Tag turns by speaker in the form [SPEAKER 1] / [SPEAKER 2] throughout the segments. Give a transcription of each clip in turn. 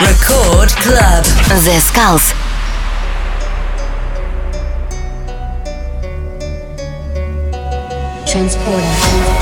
[SPEAKER 1] Record Club The Skulls.
[SPEAKER 2] Transporter.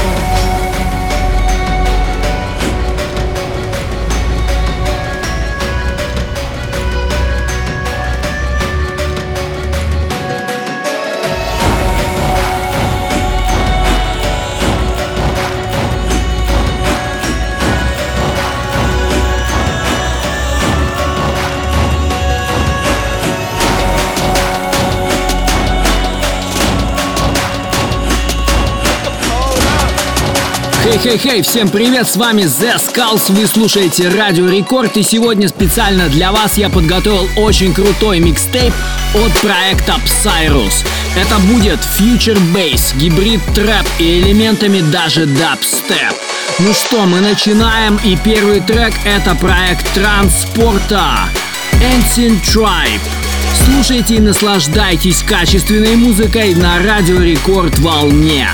[SPEAKER 3] Хей-хей-хей, всем привет, с вами The Skulls, вы слушаете Радио Рекорд, и сегодня специально для вас я подготовил очень крутой микстейп от проекта Psyrus. Это будет Future Bass, гибрид трэп и элементами даже дабстеп. Ну что, мы начинаем, и первый трек это проект Транспорта Ancient Tribe. Слушайте и наслаждайтесь качественной музыкой на Радио Рекорд волне.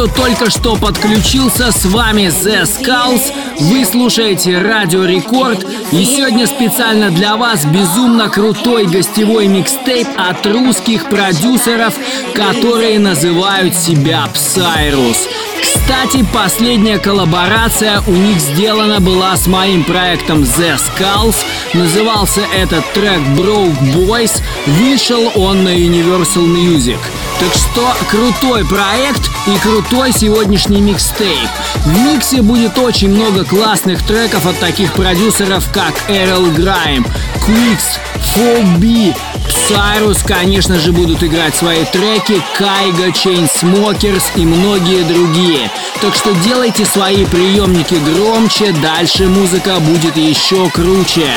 [SPEAKER 2] кто только что подключился, с вами The Skulls. Вы слушаете Радио Рекорд. И сегодня специально для вас безумно крутой гостевой микстейп от русских продюсеров, которые называют себя Psyrus. Кстати, последняя коллаборация у них сделана была с моим проектом The Skulls. Назывался этот трек Broke Boys. Вышел он на Universal Music.
[SPEAKER 4] Так что крутой проект и крутой сегодняшний микстейп. В миксе будет очень много классных треков от таких продюсеров, как Эрл Грайм, Quicks, Фоби, Сайрус, конечно же, будут играть свои треки, Кайга, Chainsmokers и многие другие. Так что делайте свои приемники громче, дальше музыка будет еще круче.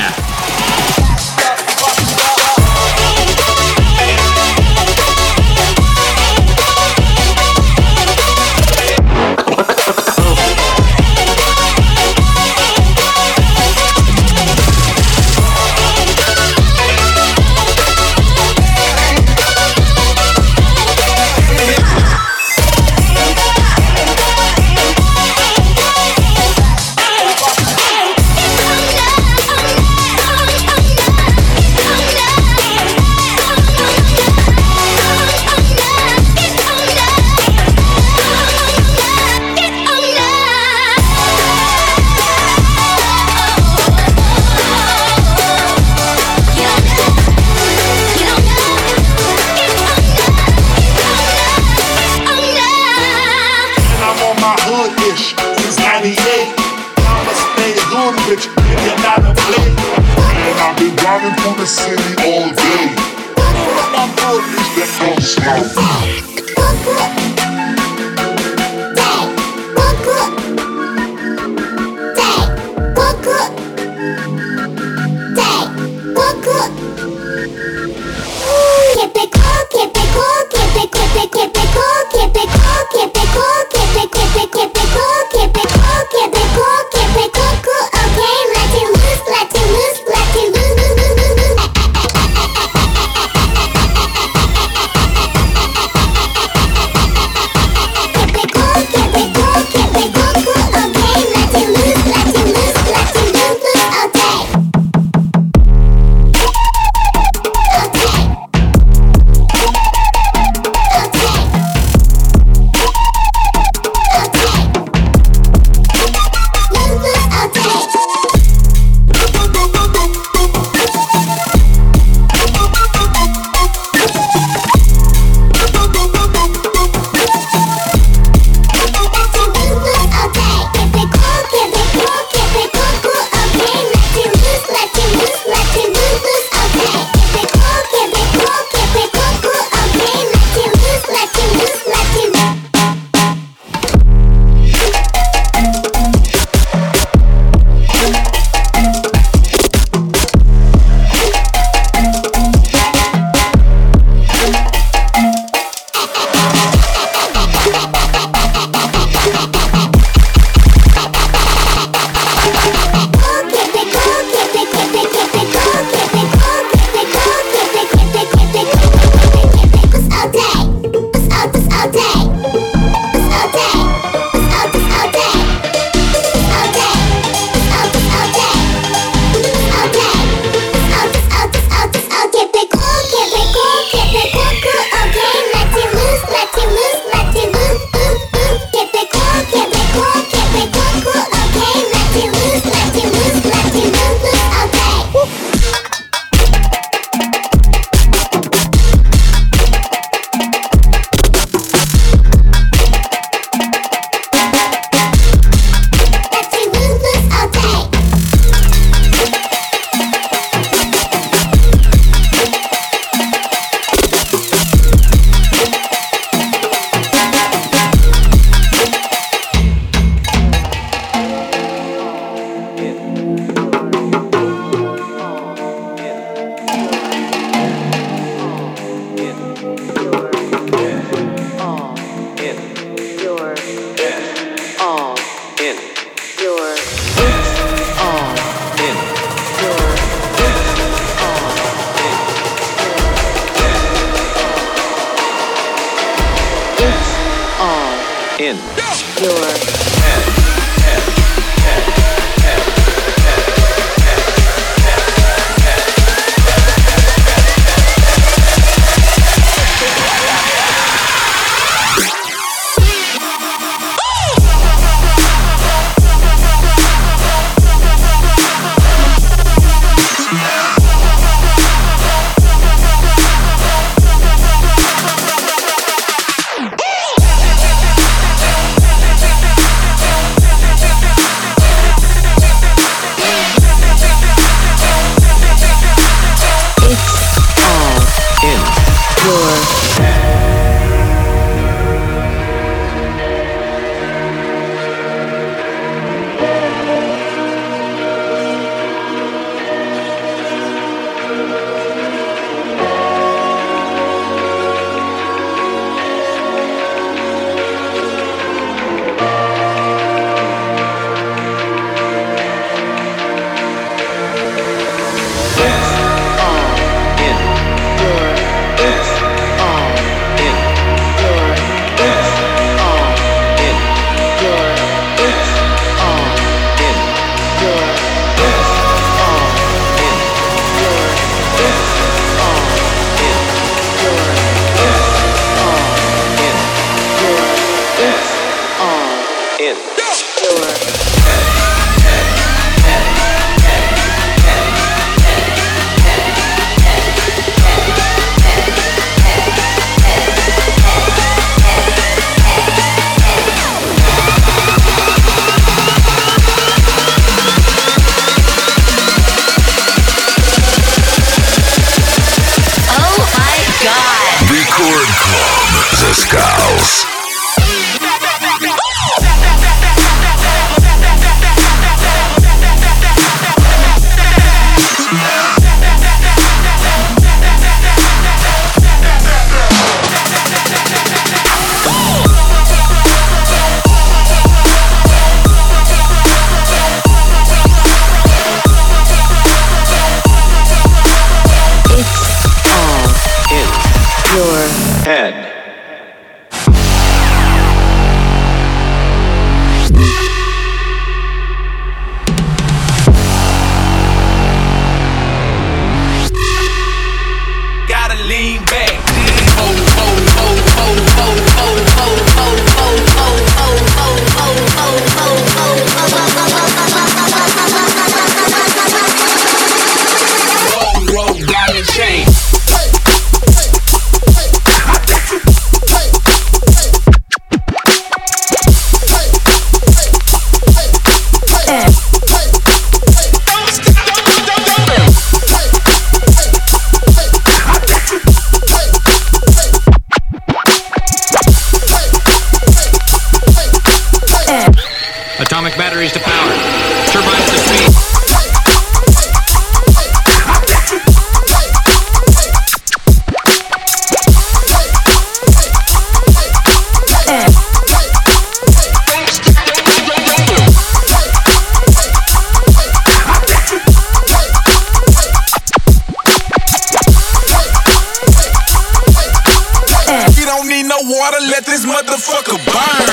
[SPEAKER 4] in your head. House. could burn.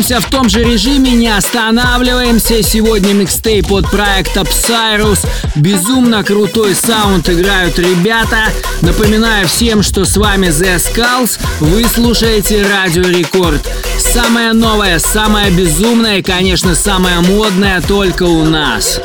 [SPEAKER 5] Двигаемся в том же режиме, не останавливаемся. Сегодня микстейп от проекта Psyrus. Безумно крутой саунд играют ребята. Напоминаю всем, что с вами The Skulls. Вы слушаете Радио Рекорд. Самое новое, самое безумное и, конечно, самое модное только у нас.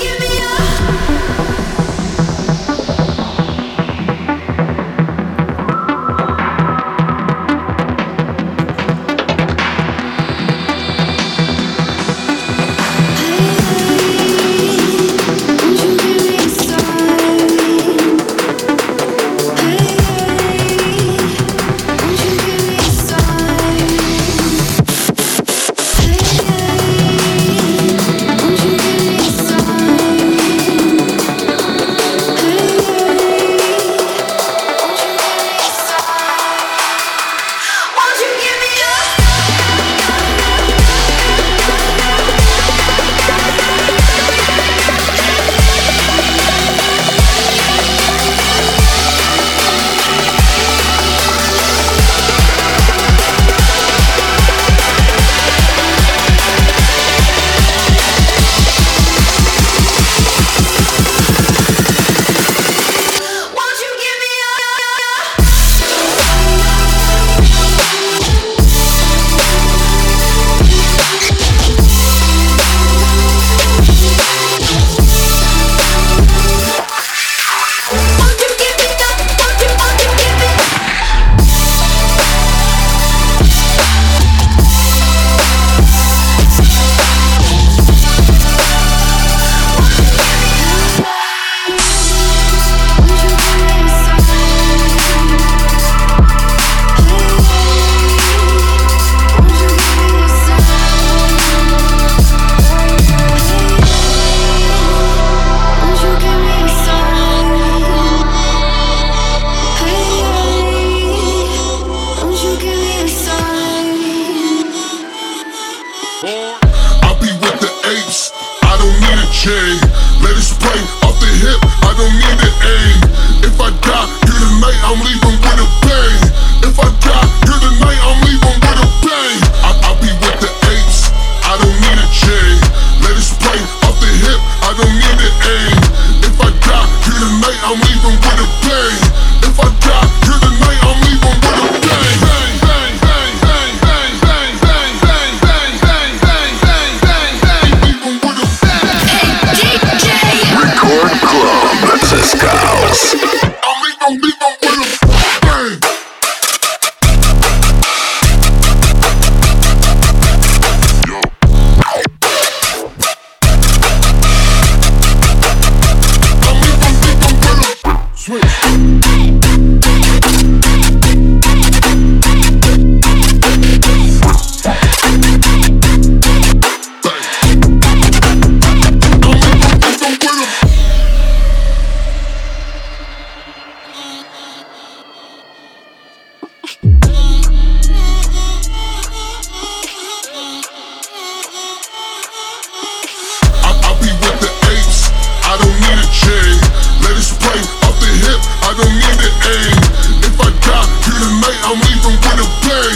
[SPEAKER 5] day.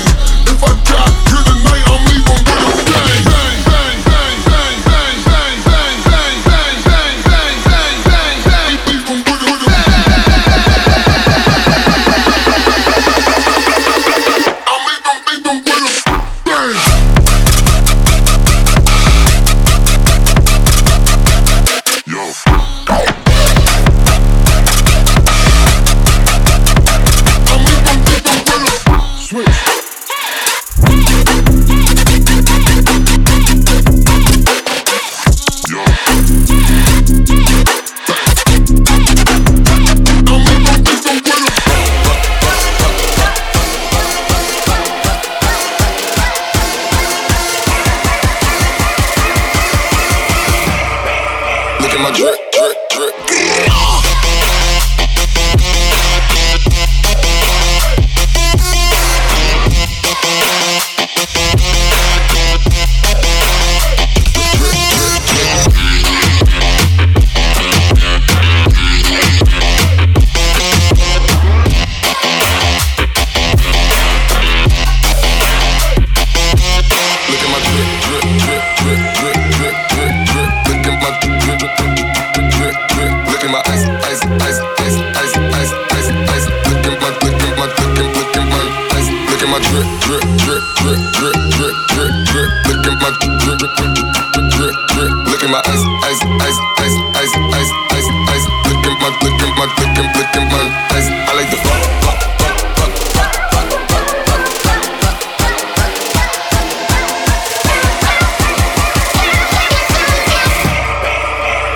[SPEAKER 6] If I die, you're the night I'm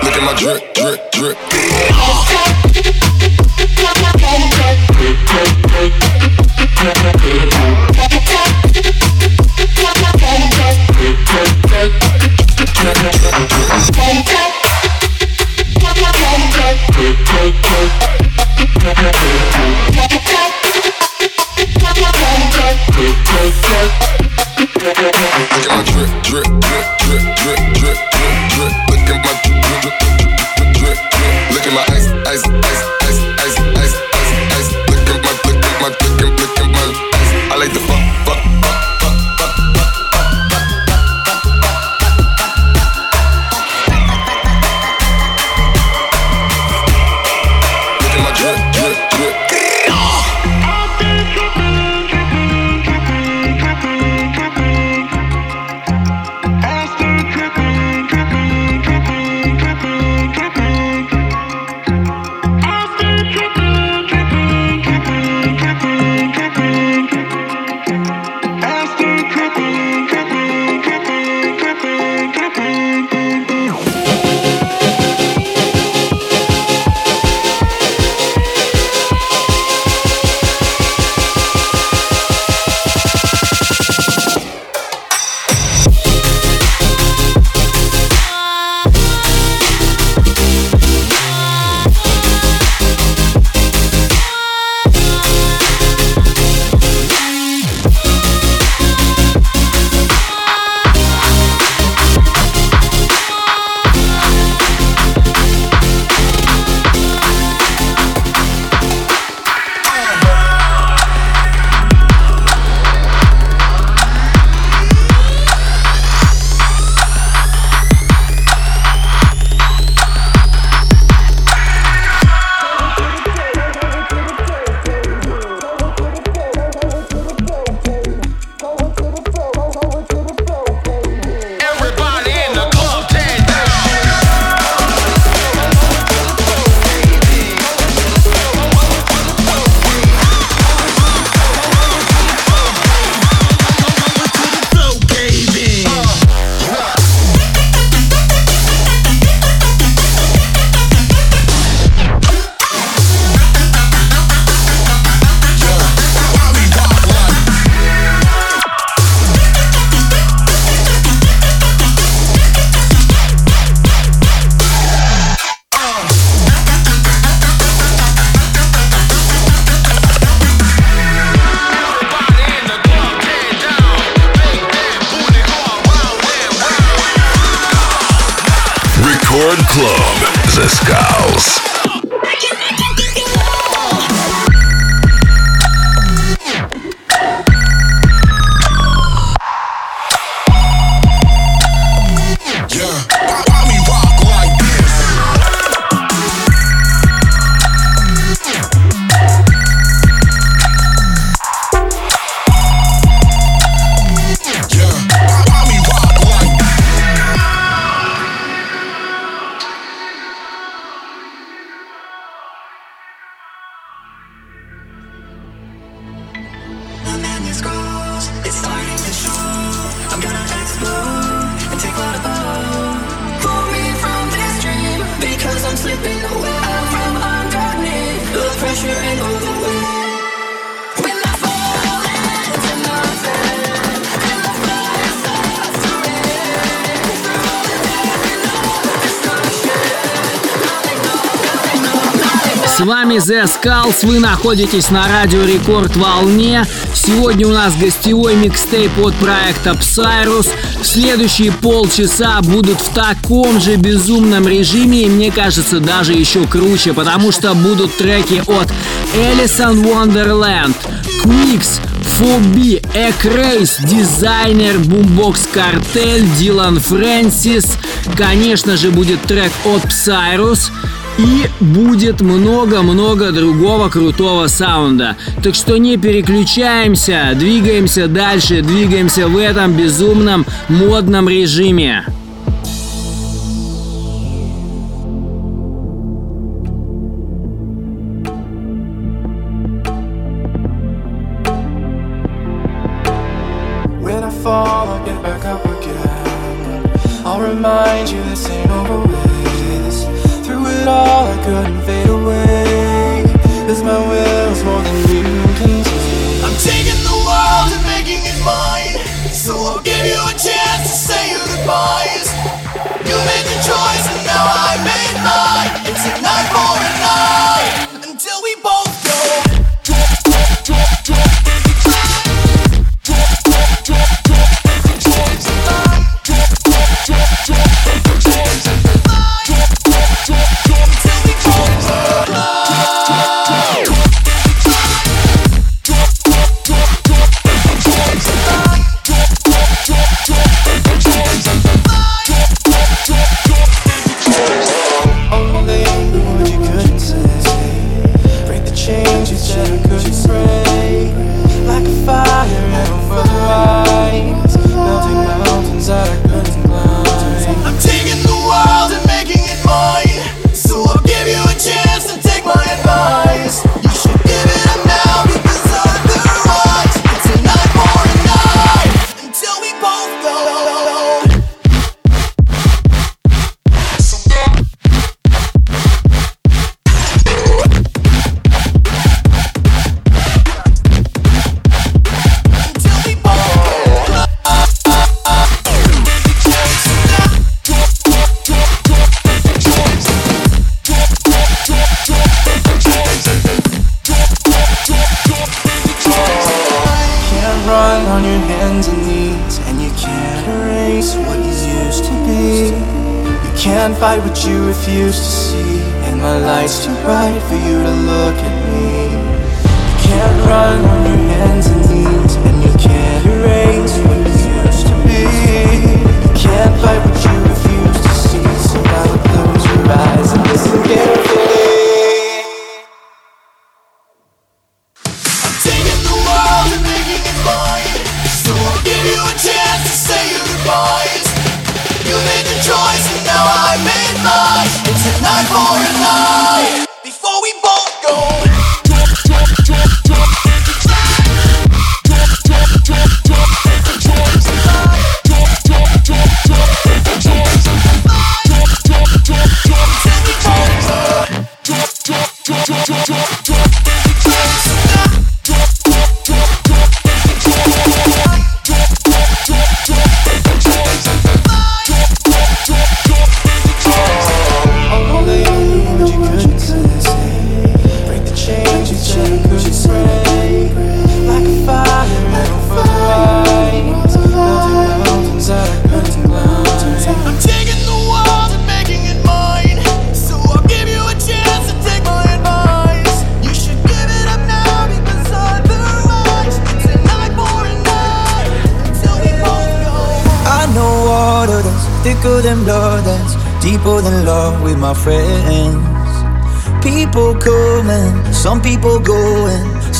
[SPEAKER 6] Look at my drip, drip, drip. Look at my drip, drip, drip, drip, drip, drip.
[SPEAKER 2] С вами The Skulls, вы находитесь на радио Рекорд Волне. Сегодня у нас гостевой микстейп от проекта Psyrus. Следующие полчаса будут в таком же безумном режиме и, мне кажется, даже еще круче, потому что будут треки от Элисон Wonderland, Quicks,
[SPEAKER 7] Фоби, Экрейс, дизайнер, бумбокс картель, Дилан Фрэнсис. Конечно же будет трек от Psyrus. И будет много-много другого крутого саунда. Так что не переключаемся, двигаемся дальше, двигаемся в этом безумном модном режиме.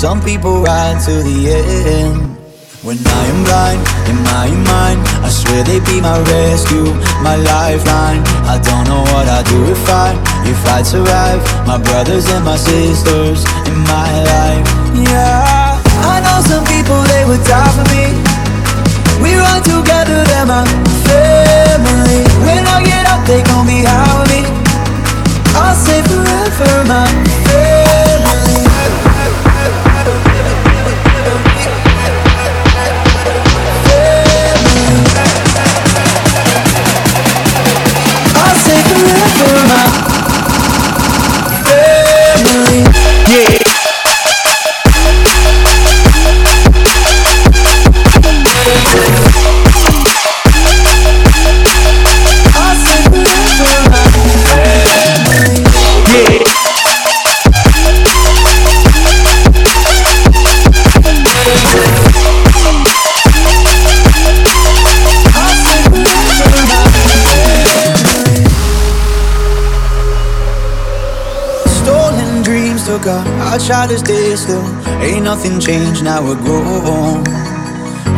[SPEAKER 8] Some people ride to the end. When I am blind, in my mind, I swear they be my rescue, my lifeline. I don't know what I'd do if I, if I'd survive. My brothers and my sisters in my life, yeah. I know some people they would die for me. We run together, they're my family. When I get up, they gon' be out of me. I'll say forever, my. Our try to stay still. Ain't nothing changed, now we're grown.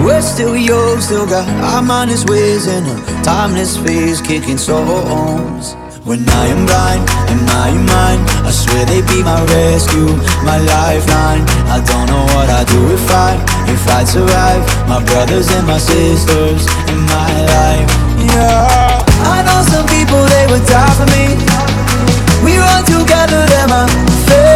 [SPEAKER 8] We're still young, still got our mindless ways in a timeless phase kicking songs. When I am blind and I am mine, I swear they would be my rescue, my lifeline. I don't know what I'd do if I, if I'd survive. My brothers and my sisters in my life, yeah. I know some people they would die for me. We run together, they're my
[SPEAKER 9] favorite.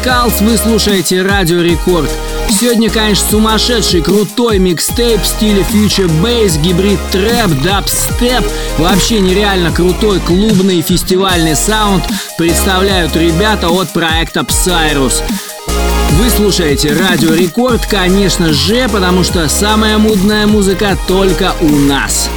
[SPEAKER 9] Скалс, вы слушаете Радио Рекорд.
[SPEAKER 10] Сегодня, конечно, сумасшедший, крутой микстейп в стиле фьючер бейс, гибрид трэп, дабстеп. Вообще нереально крутой клубный фестивальный саунд представляют ребята от проекта Psyrus. Вы слушаете Радио Рекорд, конечно же, потому что самая мудная музыка только у нас.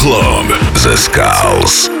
[SPEAKER 11] Club The Skulls.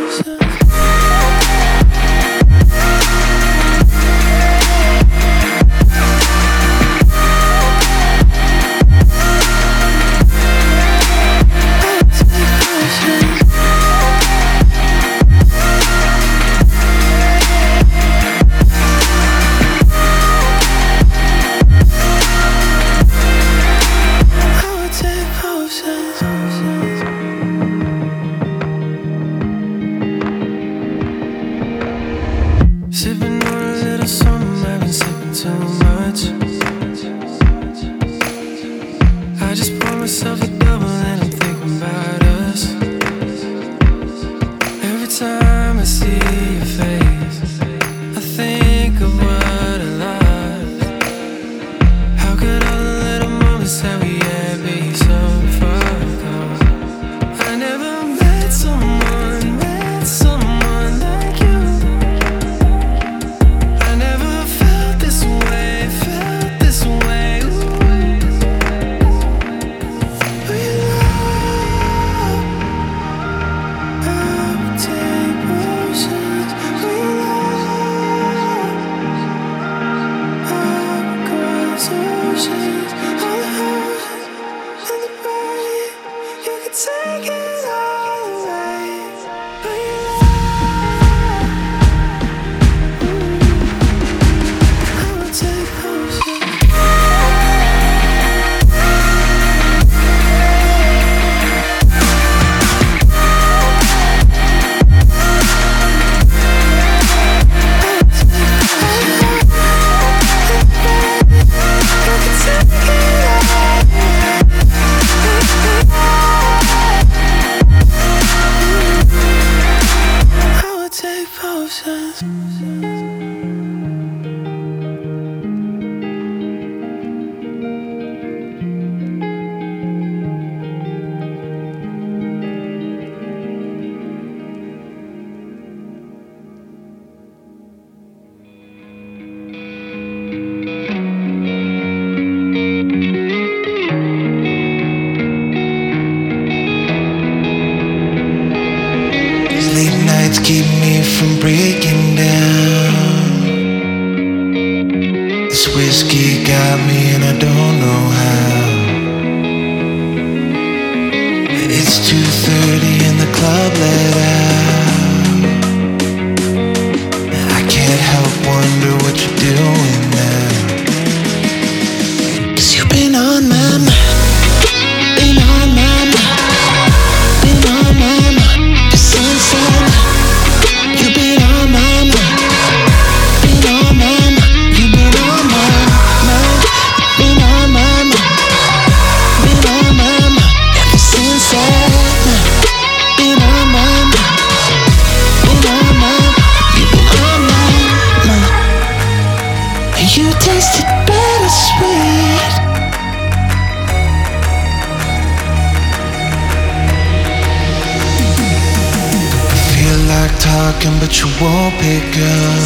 [SPEAKER 12] talking, but you won't pick up.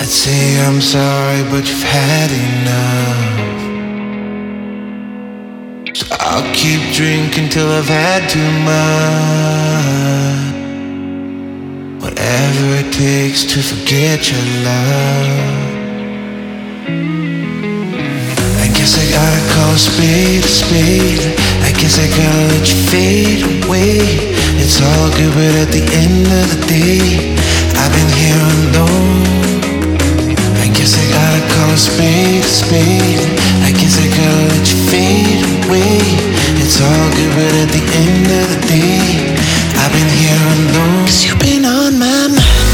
[SPEAKER 12] I'd say I'm sorry, but you've had enough. So I'll keep drinking till I've had too much. Whatever it takes to forget your love. I guess I gotta call a spade a spade. Guess I gotta let you fade away. It's all good, but at the end of the day, I've been here alone. I guess I gotta call a spade a spade. I guess I gotta let you fade away. It's all good, but at the end of the day, I've been here alone. Cause you've been on my mind.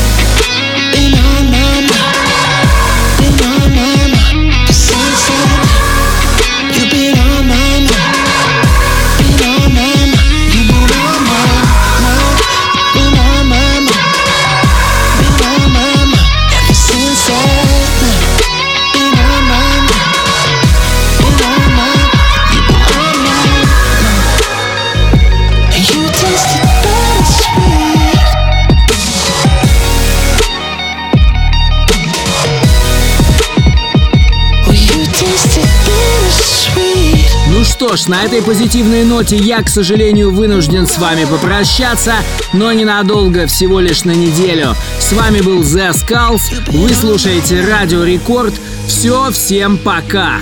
[SPEAKER 2] ж, на этой позитивной ноте я, к сожалению, вынужден с вами попрощаться, но ненадолго, всего лишь на неделю. С вами был The Skulls, вы слушаете Радио Рекорд. Все, всем пока!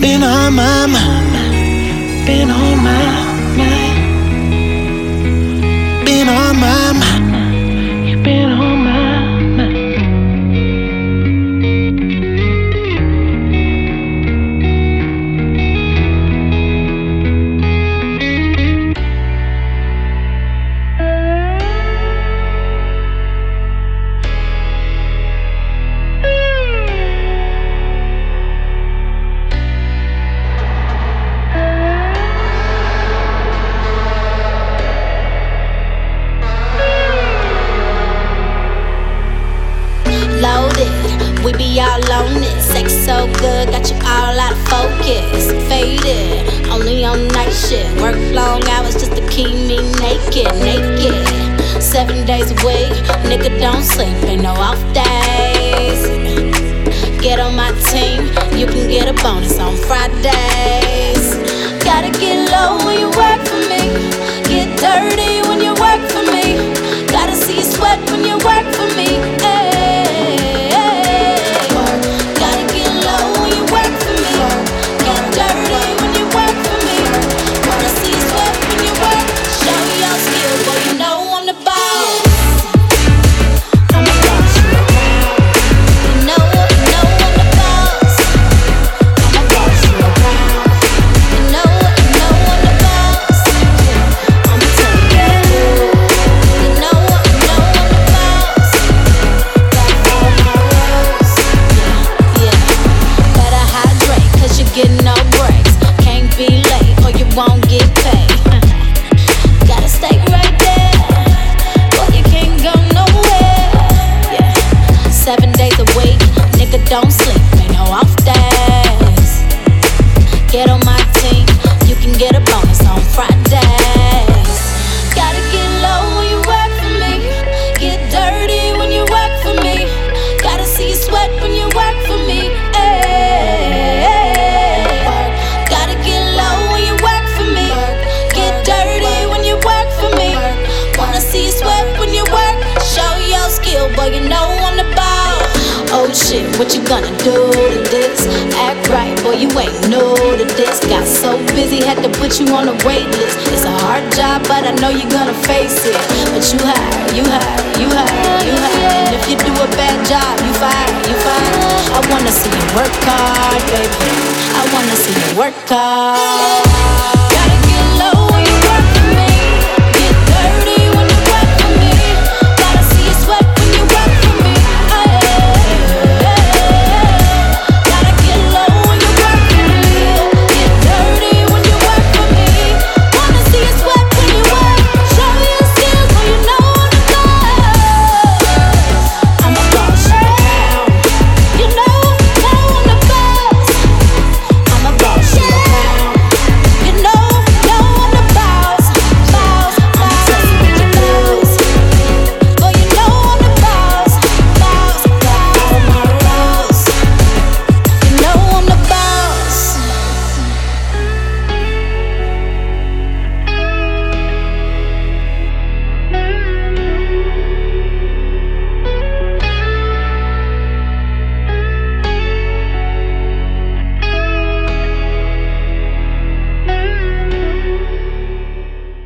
[SPEAKER 12] Been on my mind, been on my mind.
[SPEAKER 13] off days. Get on my team, you can get a bonus on Fridays.
[SPEAKER 12] What you gonna do to this? Act right, boy, you ain't new to this. Got so busy, had to put you on a wait list. It's a hard job, but I know you're gonna face it. But you hire, you hire, you hire, you hire. And if you do a bad job, you fire, you fire. I wanna see you work hard, baby. I wanna see you work hard.